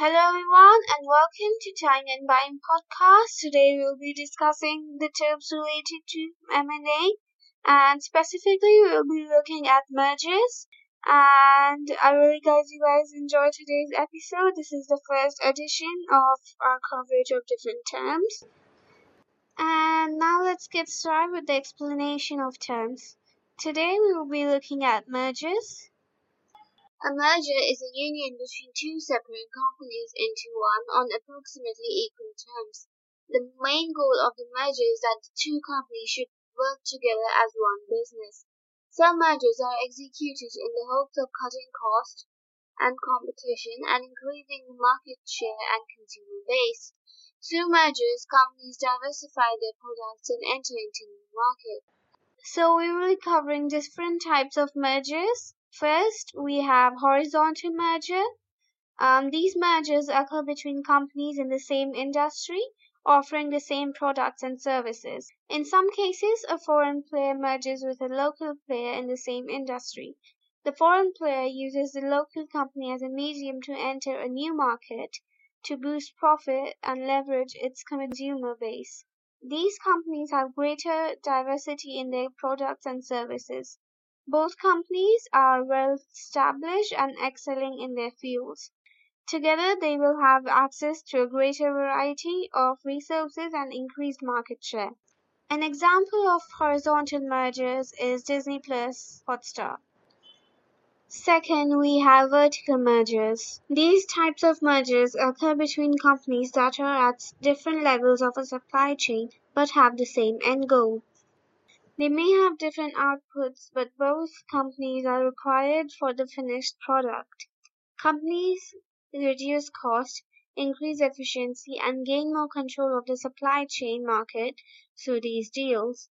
Hello everyone and welcome to Tying and Buying podcast. Today we'll be discussing the terms related to M&A and specifically we'll be looking at mergers and I really guys you guys enjoy today's episode. This is the first edition of our coverage of different terms. And now let's get started with the explanation of terms. Today we will be looking at mergers, a merger is a union between two separate companies into one on approximately equal terms. The main goal of the merger is that the two companies should work together as one business. Some mergers are executed in the hopes of cutting costs and competition and increasing the market share and consumer base. Through mergers, companies diversify their products and enter into new markets. So we will be covering different types of mergers First, we have horizontal merger. Um, these mergers occur between companies in the same industry offering the same products and services. In some cases, a foreign player merges with a local player in the same industry. The foreign player uses the local company as a medium to enter a new market, to boost profit and leverage its consumer base. These companies have greater diversity in their products and services. Both companies are well established and excelling in their fields. Together they will have access to a greater variety of resources and increased market share. An example of horizontal mergers is Disney Plus Hotstar. Second, we have vertical mergers. These types of mergers occur between companies that are at different levels of a supply chain but have the same end goal. They may have different outputs, but both companies are required for the finished product. Companies reduce cost, increase efficiency, and gain more control of the supply chain market through these deals.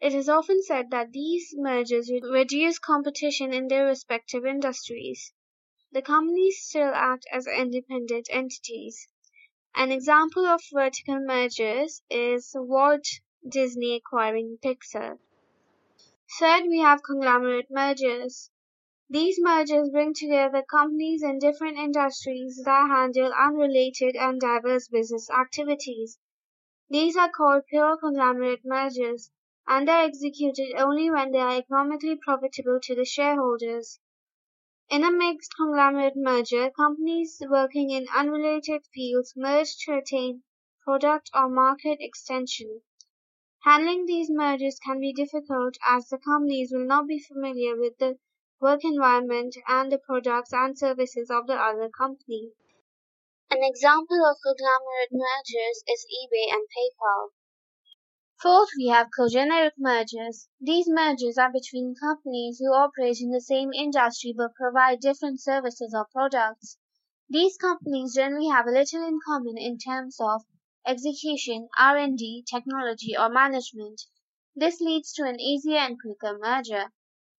It is often said that these mergers reduce competition in their respective industries. The companies still act as independent entities. An example of vertical mergers is Walt Disney acquiring Pixar. Third, we have conglomerate mergers. These mergers bring together companies in different industries that handle unrelated and diverse business activities. These are called pure conglomerate mergers, and are executed only when they are economically profitable to the shareholders. In a mixed conglomerate merger, companies working in unrelated fields merge to attain product or market extension. Handling these mergers can be difficult as the companies will not be familiar with the work environment and the products and services of the other company. An example of conglomerate mergers is eBay and PayPal. Fourth, we have congeneric mergers. These mergers are between companies who operate in the same industry but provide different services or products. These companies generally have little in common in terms of execution, R&D, technology, or management. This leads to an easier and quicker merger.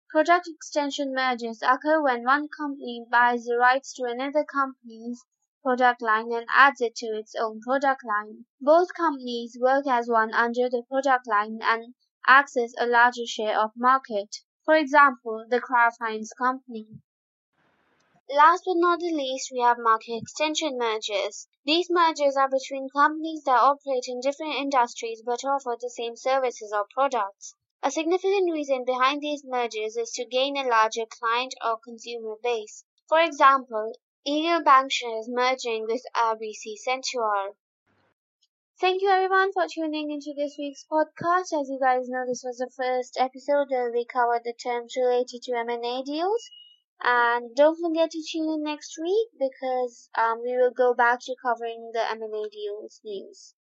Product extension mergers occur when one company buys the rights to another company's product line and adds it to its own product line. Both companies work as one under the product line and access a larger share of market. For example, the Kraft Heinz Company. Last but not the least, we have market extension mergers. These mergers are between companies that operate in different industries but offer the same services or products. A significant reason behind these mergers is to gain a larger client or consumer base. For example, Eagle Bancshares merging with RBC Centura. Thank you everyone for tuning into this week's podcast. As you guys know, this was the first episode where we covered the terms related to M&A deals. And don't forget to tune in next week because um, we will go back to covering the M&A deals news.